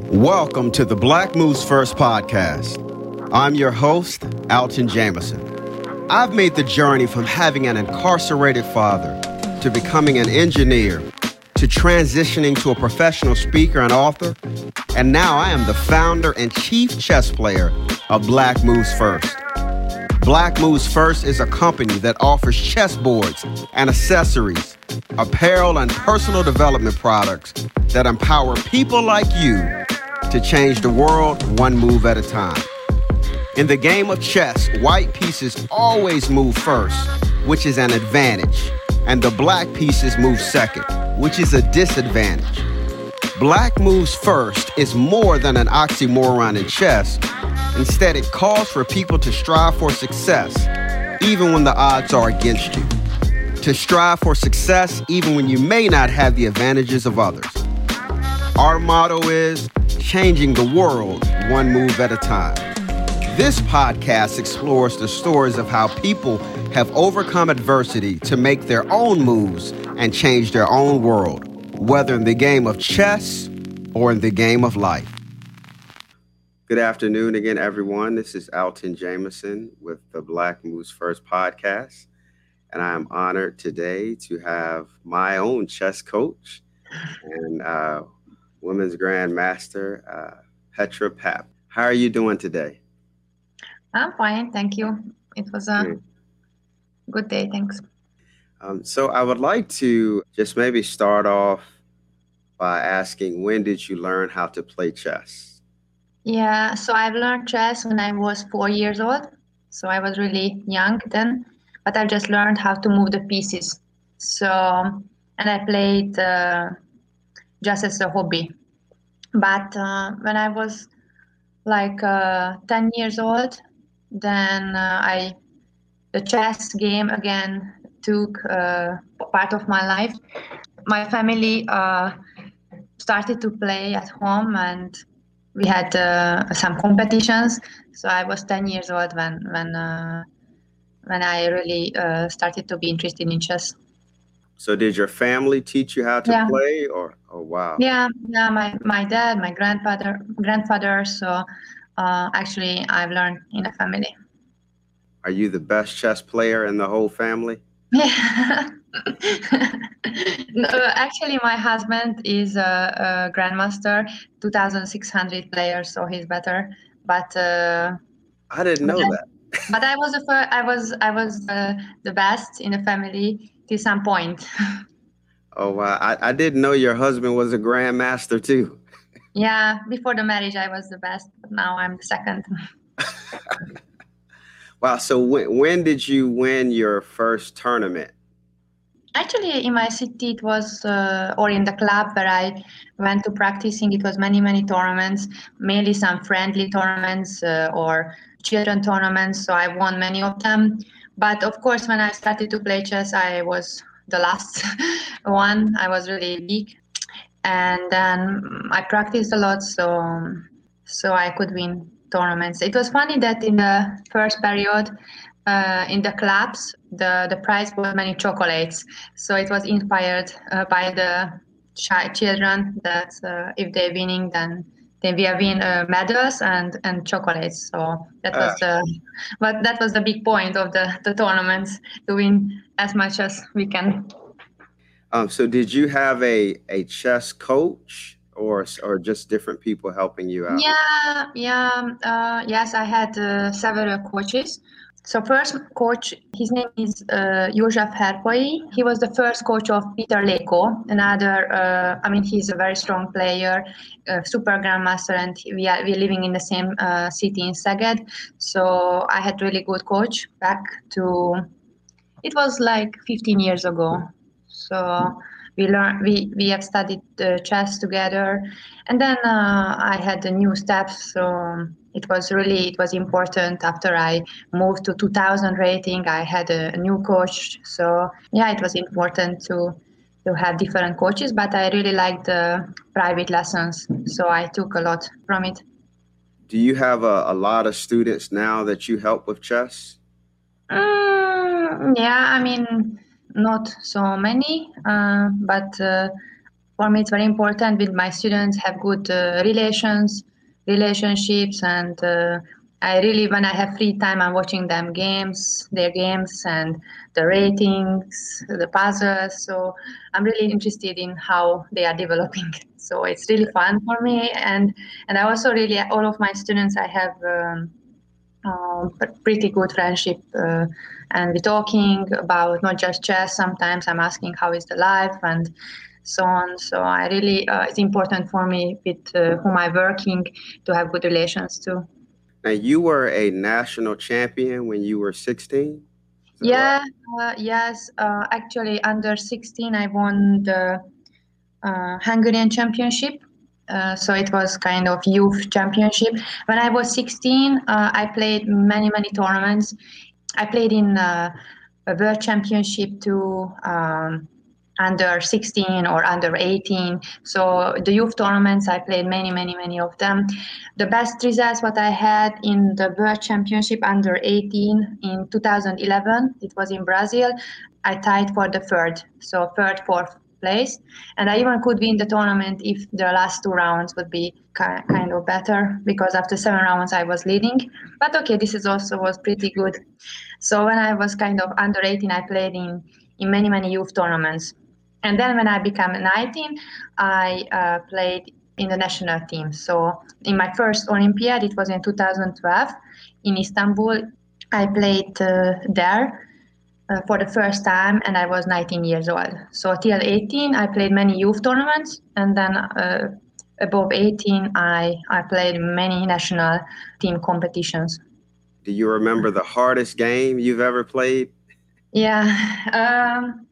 Welcome to the Black Moves First podcast. I'm your host, Alton Jameson. I've made the journey from having an incarcerated father to becoming an engineer to transitioning to a professional speaker and author, and now I am the founder and chief chess player of Black Moves First. Black Moves First is a company that offers chessboards and accessories, apparel, and personal development products that empower people like you to change the world one move at a time. In the game of chess, white pieces always move first, which is an advantage, and the black pieces move second, which is a disadvantage. Black moves first is more than an oxymoron in chess Instead, it calls for people to strive for success, even when the odds are against you. To strive for success, even when you may not have the advantages of others. Our motto is changing the world one move at a time. This podcast explores the stories of how people have overcome adversity to make their own moves and change their own world, whether in the game of chess or in the game of life. Good afternoon again, everyone. This is Alton Jameson with the Black Moves First podcast. And I'm honored today to have my own chess coach and uh, women's grandmaster, uh, Petra Papp. How are you doing today? I'm fine. Thank you. It was a good, good day. Thanks. Um, so I would like to just maybe start off by asking when did you learn how to play chess? Yeah, so I've learned chess when I was four years old. So I was really young then, but I just learned how to move the pieces. So, and I played uh, just as a hobby. But uh, when I was like uh, 10 years old, then uh, I, the chess game again took uh, part of my life. My family uh, started to play at home and we had uh, some competitions. So I was 10 years old when when when I really started to be interested in chess. So did your family teach you how to yeah. play, or oh wow? Yeah, yeah. My my dad, my grandfather, grandfather. So uh, actually, I've learned in a family. Are you the best chess player in the whole family? Yeah. no, actually, my husband is a, a, grandmaster, 2,600 players, so he's better. But uh, I didn't know that. But I was the first, I was I was the, the best in the family to some point. oh wow! I, I didn't know your husband was a grandmaster too. yeah, before the marriage, I was the best, but now I'm the second. wow! So when when did you win your first tournament? Actually, in my city, it was, uh, or in the club where I went to practicing, it was many, many tournaments, mainly some friendly tournaments uh, or children tournaments. So I won many of them. But of course, when I started to play chess, I was the last one. I was really weak. And then I practiced a lot, so so I could win tournaments. It was funny that in the first period, uh, in the clubs, the, the prize was many chocolates. So it was inspired uh, by the children that uh, if they're winning, then then we win uh, medals and, and chocolates. So that was ah. the, but that was the big point of the, the tournaments to win as much as we can. Um, so did you have a, a chess coach or or just different people helping you out? Yeah, yeah, uh, yes. I had uh, several coaches. So first coach, his name is uh, József Herpoi. He was the first coach of Peter Leko, another. Uh, I mean, he's a very strong player, super grandmaster, and we are we're living in the same uh, city in Szeged. So I had really good coach back to. It was like 15 years ago. So we learned we we have studied chess together, and then uh, I had the new steps. So it was really it was important after i moved to 2000 rating i had a, a new coach. So yeah it was important to to have different coaches but i really liked the private lessons so i took a lot from it. Do you have a, a lot of students now that you help with chess? Mm, yeah i mean not so many uh, but uh, for me it's very important with my students have good uh, relations relationships and uh, i really when i have free time i'm watching them games their games and the ratings the puzzles. So i'm really interested in how they are developing. So it's really fun for me and and i also really all of my students i have um, um, pretty good friendship uh, and we're talking about not just chess sometimes i'm asking how is the life and so on so i really uh, it's important for me with uh, whom i'm working to have good relations too now you were a national champion when you were 16 yeah right? Uh, yes uh, actually under 16 i won the uh, hungarian championship uh, so it was kind of youth championship. When I was 16, uh, I played many many tournaments. I played in a world championship to um, under 16 or under 18. So the youth tournaments, I played many many many of them. The best results what I had in the world championship under 18 in 2011. It was in Brazil. I tied for the third, so third, fourth, place. And I even could win the tournament if the last two rounds would be kind of better because after seven rounds I was leading. But okay, this is also was pretty good. So when I was kind of under 18, I played in in many many youth tournaments. And then when I became 19, I uh, played in the national team. So in my first Olympiad, it was in 2012 in Istanbul. I played uh, there uh, for the first time and I was 19 years old. So till 18, I played many youth tournaments, and then uh, above 18, I, I played many national team competitions. Do you remember the hardest game you've ever played? Yeah, um,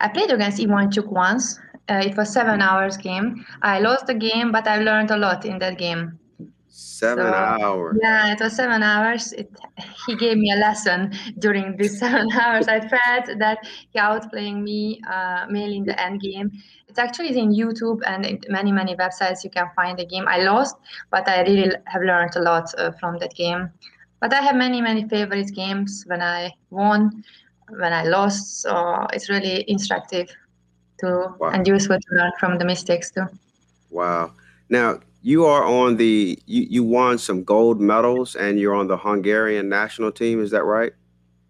I played against Ivanchuk once. Uh, it was seven hours game. I lost the game, but I learned a lot in that game. Seven so, hours. Yeah, it was seven hours. It, he gave me a lesson during these seven hours. I felt that he outplaying me uh, mainly in the end game. It's actually in YouTube and many many websites you can find the game. I lost, but I really have learned a lot uh, from that game. But I have many many favorite games when I won, when I lost. So it's really instructive to wow. and useful to learn from the mistakes too. Wow. Now, you are on the you, you won some gold medals and you're on the Hungarian national team, is that right?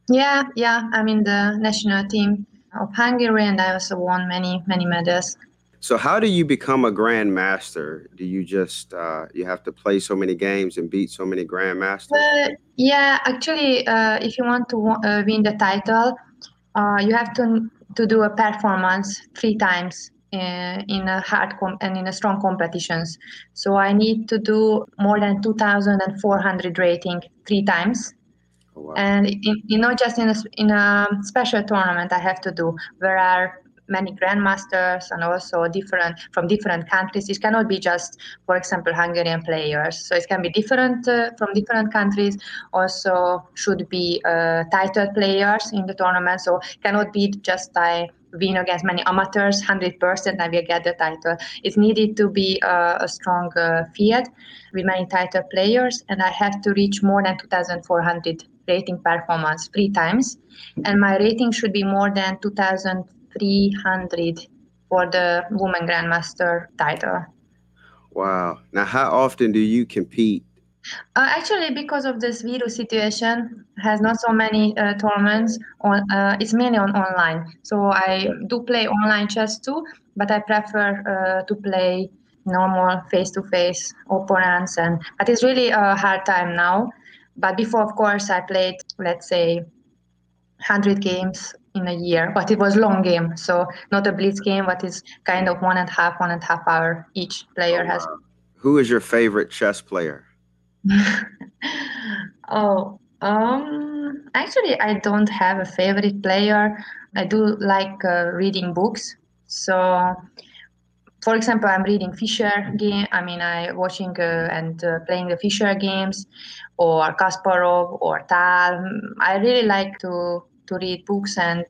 Yeah, yeah. I'm in the national team of Hungary and I also won many, many medals. So how do you become a grandmaster? Do you just uh, you have to play so many games and beat so many grandmasters? Uh, yeah, actually, uh, if you want to uh, win the title, uh, you have to to do a performance three times in a hard com- and in a strong competitions. So I need to do more than 2,400 rating three times. Oh, wow. And in, in, not just in a, in a special tournament I have to do There are many grandmasters and also different from different countries. It cannot be just, for example, Hungarian players. So it can be different uh, from different countries. Also, should be uh, title players in the tournament. So cannot be just I win against many amateurs, 100%, I will get the title. It needed to be a, a strong uh, field with many title players, and I have to reach more than 2,400 rating performance three times. And my rating should be more than 2,300 for the Woman Grandmaster title. Wow. Now, how often do you compete uh, actually, because of this virus situation, has not so many uh, tournaments. On uh, it's mainly on online. So I do play online chess too, but I prefer uh, to play normal face-to-face opponents. And but it's really a hard time now. But before, of course, I played let's say 100 games in a year, but it was long game, so not a blitz game, but it's kind of one and a half, one and a half hour each player oh, has. Who is your favorite chess player? oh, um, actually, I don't have a favorite player. I do like uh, reading books. So, for example, I'm reading Fischer game. I mean, I watching uh, and uh, playing the Fischer games, or Kasparov or Tal. I really like to to read books and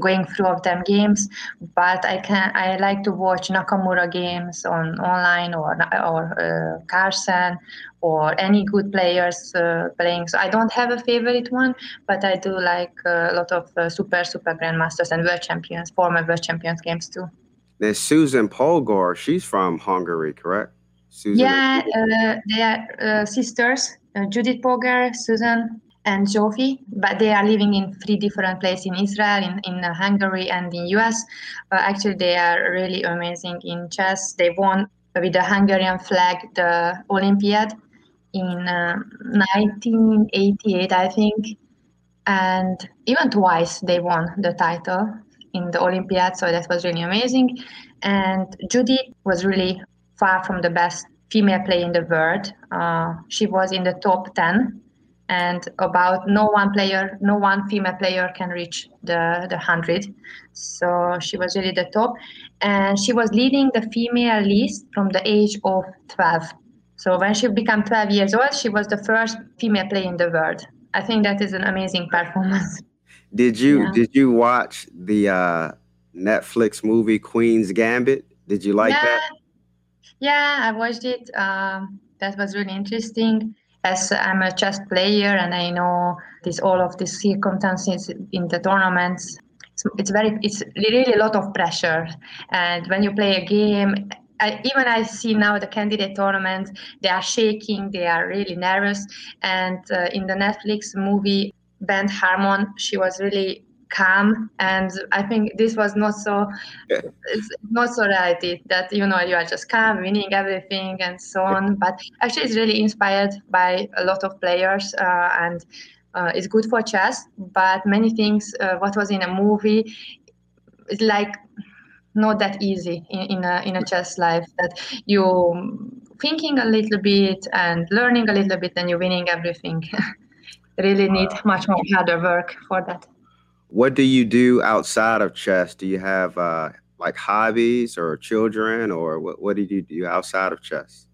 going through of them games but i can i like to watch nakamura games on online or or uh, carlsen or any good players uh, playing so i don't have a favorite one but i do like a lot of uh, super super grandmasters and world champions former world champions games too There's Susan Polgar. She's from Hungary, correct? Susan yeah, uh, they are uh, sisters, uh, Judith Polgar, Susan, and Zsófi, but they are living in three different places in Israel, in, in uh, Hungary, and in US. Uh, actually, they are really amazing in chess. They won with the Hungarian flag the Olympiad in 1988, I think, and even twice they won the title in the Olympiad, so that was really amazing. And Judy was really far from the best female player in the world. Uh, she was in the top 10, and about no one player, no one female player can reach the, the 100. So she was really the top. And she was leading the female list from the age of 12. So when she became 12 years old, she was the first female player in the world. I think that is an amazing performance. Did you yeah. did you watch the uh, Netflix movie Queen's Gambit? Did you like yeah. that? Yeah, I watched it. Um, that was really interesting. As I'm a chess player and I know this all of these circumstances in the tournaments, it's, it's very it's really a lot of pressure. And when you play a game, I, even I see now the candidate tournament, they are shaking, they are really nervous. And uh, in the Netflix movie, Beth Harmon, she was really calm and i think this was not so yeah. it's not so reality that you know you are just calm winning everything and so on but actually it's really inspired by a lot of players uh, and uh, it's good for chess but many things uh, what was in a movie is like not that easy in, in a in a chess life that you thinking a little bit and learning a little bit and you're winning everything really need much more harder work for that what do you do outside of chess? Do you have uh, like hobbies or children, or what, what do you do outside of chess?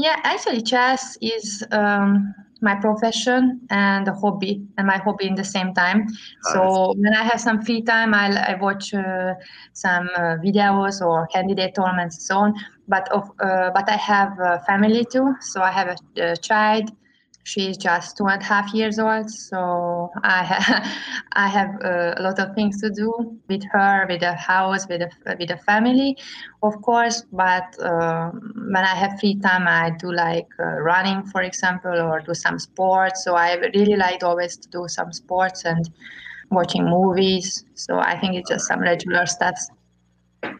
Yeah, actually, chess is um, my profession and a hobby, and my hobby in the same time. So when I have some free time, I'll, I watch uh, some uh, videos or candidate tournaments and so on. But of uh, but I have a family too. So I have a, a child she's just two and a half years old so i ha- i have uh, a lot of things to do with her with the house with the with the family of course but uh, when i have free time i do like uh, running for example or do some sports. So i really like always to do some sports and watching movies. So i think it's just some regular stuff.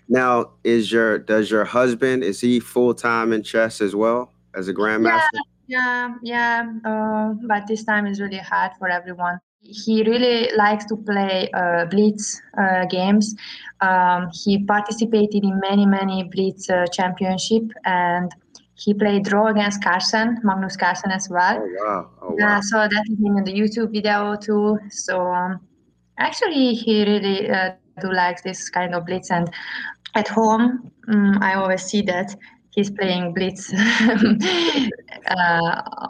Now is your does your husband is he full-time in chess as well as a grandmaster? Yeah yeah, yeah, uh, but this time is really hard for everyone. He really likes to play uh, Blitz uh, games. Um, he participated in many, many Blitz uh, championship, and he played draw against Carlsen, Magnus Carlsen as well. Oh wow! Oh, wow. so that is in the YouTube video too. So um, actually, he really uh, do like this kind of Blitz, and at home, um, I always see that he's playing Blitz uh,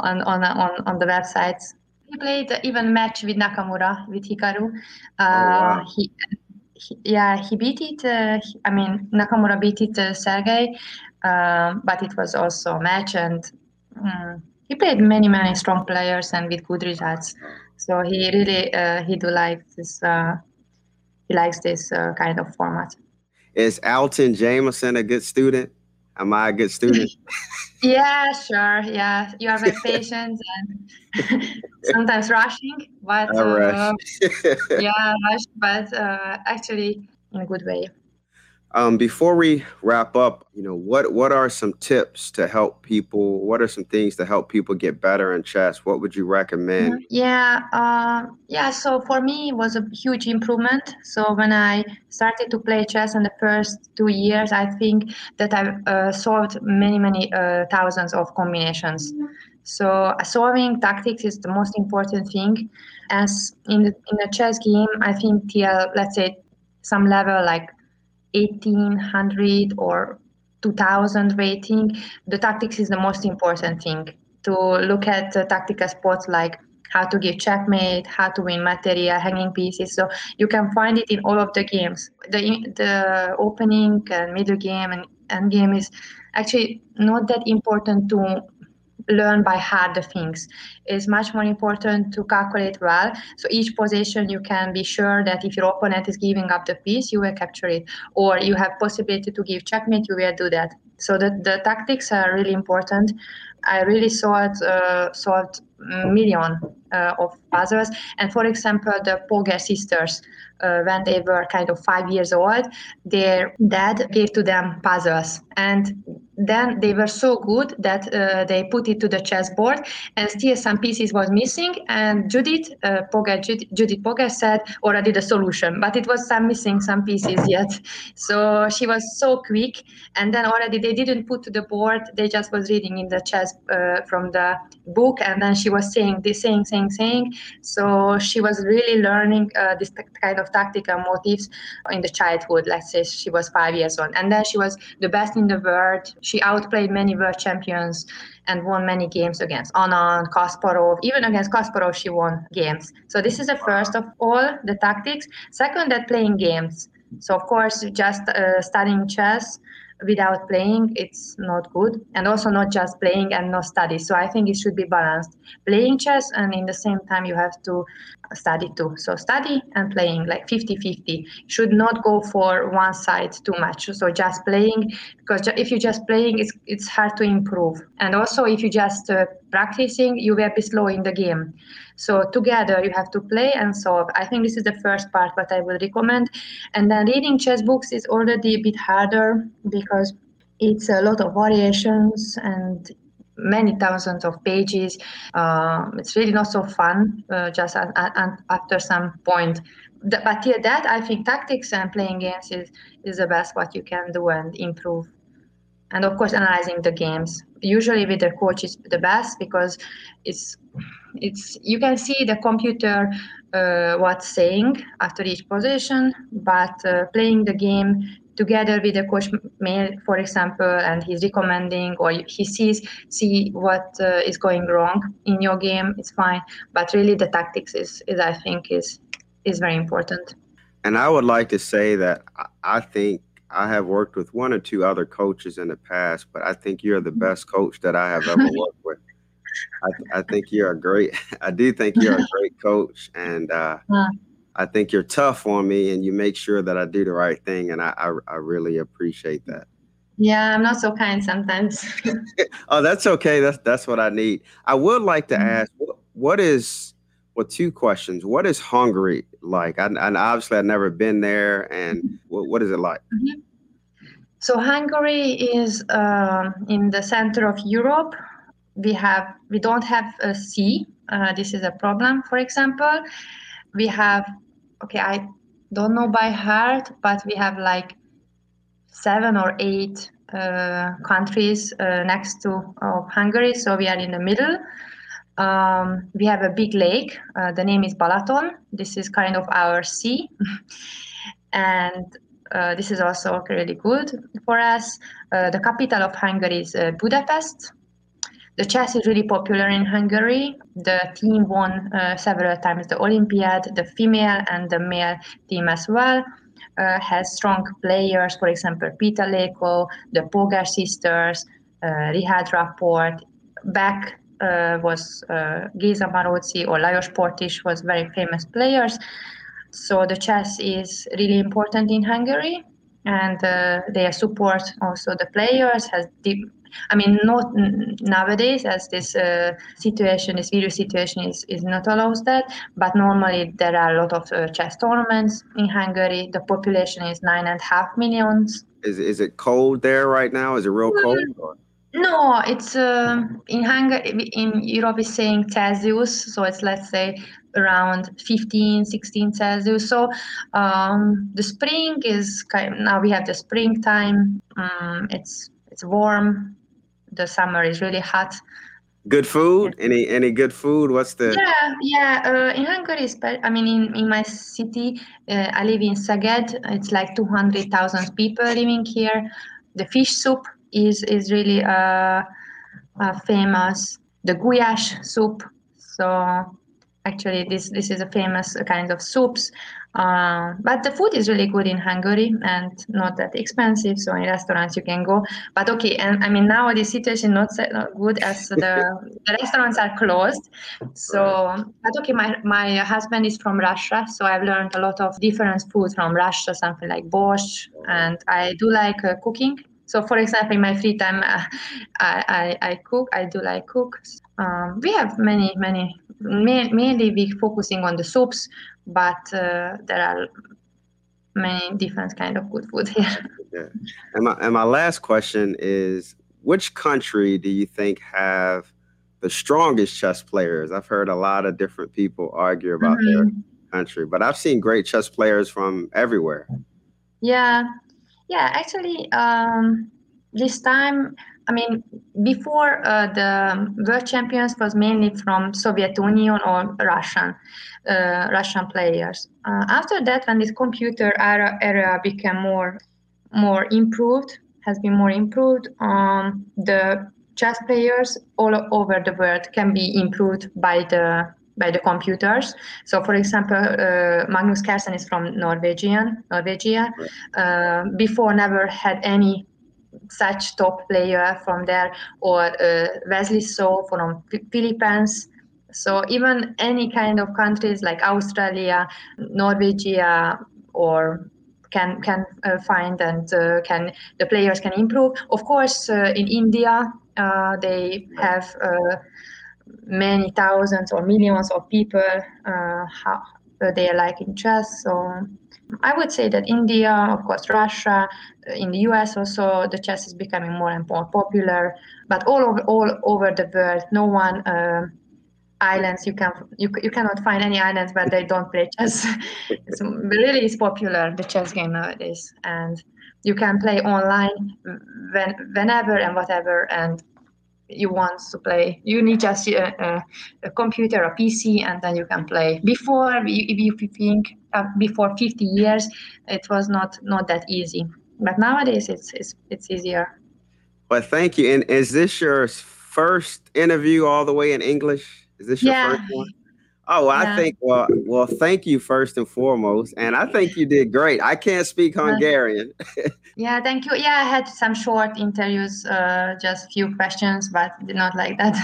on, on, on, on the websites. He played even match with Nakamura, with Hikaru. Uh, oh, wow. he, he, yeah, he beat it. Uh, he, I mean, Nakamura beat it, uh, Sergey, um, but it was also a match, and um, he played many, many strong players and with good results. So he really uh, he do like this. Uh, he likes this uh, kind of format. Is Alton Jameson a good student? Am I a good student? yeah, sure. Yeah, you are very patient and sometimes rushing, but uh, rush. yeah, rush, but uh, actually in a good way. Um, before we wrap up, you know, what what are some tips to help people? What are some things to help people get better in chess? What would you recommend? Mm-hmm. Yeah, uh, yeah. So for me, it was a huge improvement. So when I started to play chess in the first two years, I think that I uh, solved many, many uh, thousands of combinations. So solving tactics is the most important thing. As in the, in a chess game, I think till let's say some level like 1800 or 2000 rating, the tactics is the most important thing. To look at the tactical spots like how to give checkmate, how to win material, hanging pieces. So you can find it in all of the games. The the opening and middle game and end game is actually not that important to learn by heart the things. It's much more important to calculate well. So each position you can be sure that if your opponent is giving up the piece, you will capture it, or you have possibility to give checkmate, you will do that. So the, the tactics are really important. I really solved uh, solved million uh, of puzzles. And for example, the Polgar sisters, uh, when they were kind of five years old, their dad gave to them puzzles, and then they were so good that uh, they put it to the chessboard, and still some pieces was missing. And Judith uh, Polgar, Judith, Judith Polgar said already the solution, but it was some missing some pieces yet. So she was so quick, and then already they didn't put to the board; they just was reading in the chess uh, from the book, and then she was saying saying, saying, saying. So she was really learning uh, this kind of tactical motives in the childhood. Let's say she was five years old, and then she was the best in the world. She outplayed many world champions and won many games against Anand, Kasparov. Even against Kasparov, she won games. So this is the first of all the tactics. Second, that playing games. So of course, just uh, studying chess without playing it's not good. And also not just playing and not study. So i think it should be balanced. Playing chess and in the same time you have to study too. So study and playing like 50 50 should not go for one side too much. So just playing because if you're just playing it's, it's hard to improve. And also if you just uh, practicing you will be slow in the game. So together you have to play and solve. I think this is the first part what I would recommend. And then reading chess books is already a bit harder because it's a lot of variations and many thousands of pages. Uh, it's really not so fun uh, just after some point. But yeah, that I think tactics and playing games is, is the best what you can do and improve. And of course, analyzing the games. Usually with the coach is the best because it's it's you can see the computer uh, what's saying after each position, but uh, playing the game together with the coach mail, for example, and he's recommending or he sees see what uh, is going wrong in your game, it's fine. But really, the tactics is, is I think is is very important. And I would like to say that I think I have worked with one or two other coaches in the past, but I think you're the best coach that I have ever worked with. I, I, think you're a great. I do think you're a great coach, and uh, I think you're tough on me, and you make sure that I do the right thing, and I I, I really appreciate that. Yeah, I'm not so kind sometimes. oh, that's okay. That's that's what I need. I would like to mm-hmm. ask, what, what is well, two questions. What is Hungary like? I, and obviously, I've never been there. And mm-hmm. what, what is it like? Mm-hmm. So Hungary is uh, in the center of Europe we have we don't have a sea. Uh, this is a problem. For example, we have okay, I don't know by heart, but we have like seven or eight uh, countries uh, next to Hungary, so we are in the middle. Um, we have a big lake. Uh, the name is Balaton. This is kind of our sea, and uh, this is also really good for us. Uh, the capital of Hungary is Budapest the chess is really popular in Hungary. The team won uh, several times the Olympiad, the female and the male team as well. Uh, has strong players, for example, Peter Leko, the Polgar sisters, uh, Richard Rapport. Back uh, was uh, Géza Maróczy or Lajos Portisch was very famous players. So the chess is really important in Hungary and uh, they support also the players has deep I mean, not nowadays, as this uh, situation, this virus situation is, is not allows that, but normally there are a lot of uh, chess tournaments in Hungary. The population is nine and a half millions. Is, is it cold there right now? Is it real cold? Or? No, it's uh, in Hungary, in Europe is saying Celsius, so it's let's say around 15, 16 Celsius. So um, the spring is kind of, now we have the springtime. Um, it's it's warm the summer is really hot. Good food? Any any good food? What's the? Yeah, yeah. Uh, in Hungary, I mean, in, in my city, uh, I live in Szeged. It's like two hundred thousand people living here. The fish soup is is really uh, uh, famous. The guyash soup. So actually, this this is a famous kind of soups. Uh, but the food is really good in Hungary and not that expensive. So in restaurants you can go. But okay, and I mean now the situation not not good as the, the restaurants are closed. So but okay, my my husband is from Russia, so I've learned a lot of different food from Russia, something like borscht, and I do like uh, cooking. So for example, in my free time, uh, I, I, I cook. I do like cook. Um, we have many many mainly we focusing on the soups but uh, there are many different kind of good food here. Yeah. And my and my last question is, which country do you think have the strongest chess players? I've heard a lot of different people argue about mm-hmm. their country, but I've seen great chess players from everywhere. Yeah, yeah. Actually, um, this time I mean, before uh, the world champions was mainly from Soviet Union or Russian, uh, Russian players. Uh, after that, when this computer era, era became more, more improved, has been more improved, um, the chess players all over the world can be improved by the by the computers. So, for example, uh, Magnus Carlsen is from Norwegian, Norwegia. Uh, before, never had any such top player from there, or uh, Wesley So from Philippines. So even any kind of countries like Australia, Norwegia, or can can uh, find and uh, can the players can improve. Of course, uh, in India uh, they have uh, many thousands or millions of people how they are like in chess. So I would say that India, of course, Russia, uh, in the US also, the chess is becoming more and more popular. But all over, all over the world, no one uh, islands you can you, you cannot find any islands where they don't play chess. it's really is popular the chess game nowadays, and you can play online when, whenever and whatever and you want to play. You need just a, a, a computer, a PC, and then you can play. Before, if you think uh, before 50 years, it was not not that easy. But nowadays, it's it's it's easier. Well, thank you. And is this your first interview all the way in English? Is this your yeah. first one? Oh, well, yeah. I think well, well, thank you first and foremost, and I think you did great. I can't speak Hungarian. yeah, thank you. Yeah, I had some short interviews, uh, just few questions, but did not like that.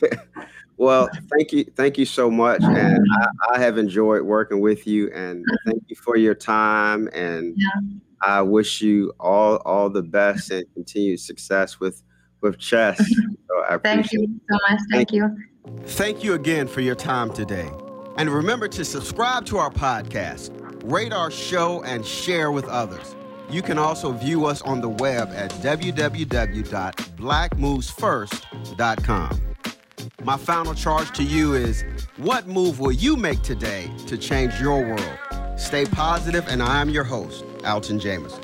well, thank you, thank you so much, and I, I, have enjoyed working with you, and thank you for your time, and yeah. I wish you all all the best and continued success with with chess. So thank you so much. Thank, thank you. Thank you again for your time today. And remember to subscribe to our podcast, rate our show, and share with others. You can also view us on the web at www.blackmovesfirst.com. My final charge to you is what move will you make today to change your world? Stay positive, and I am your host, Alton Jameson.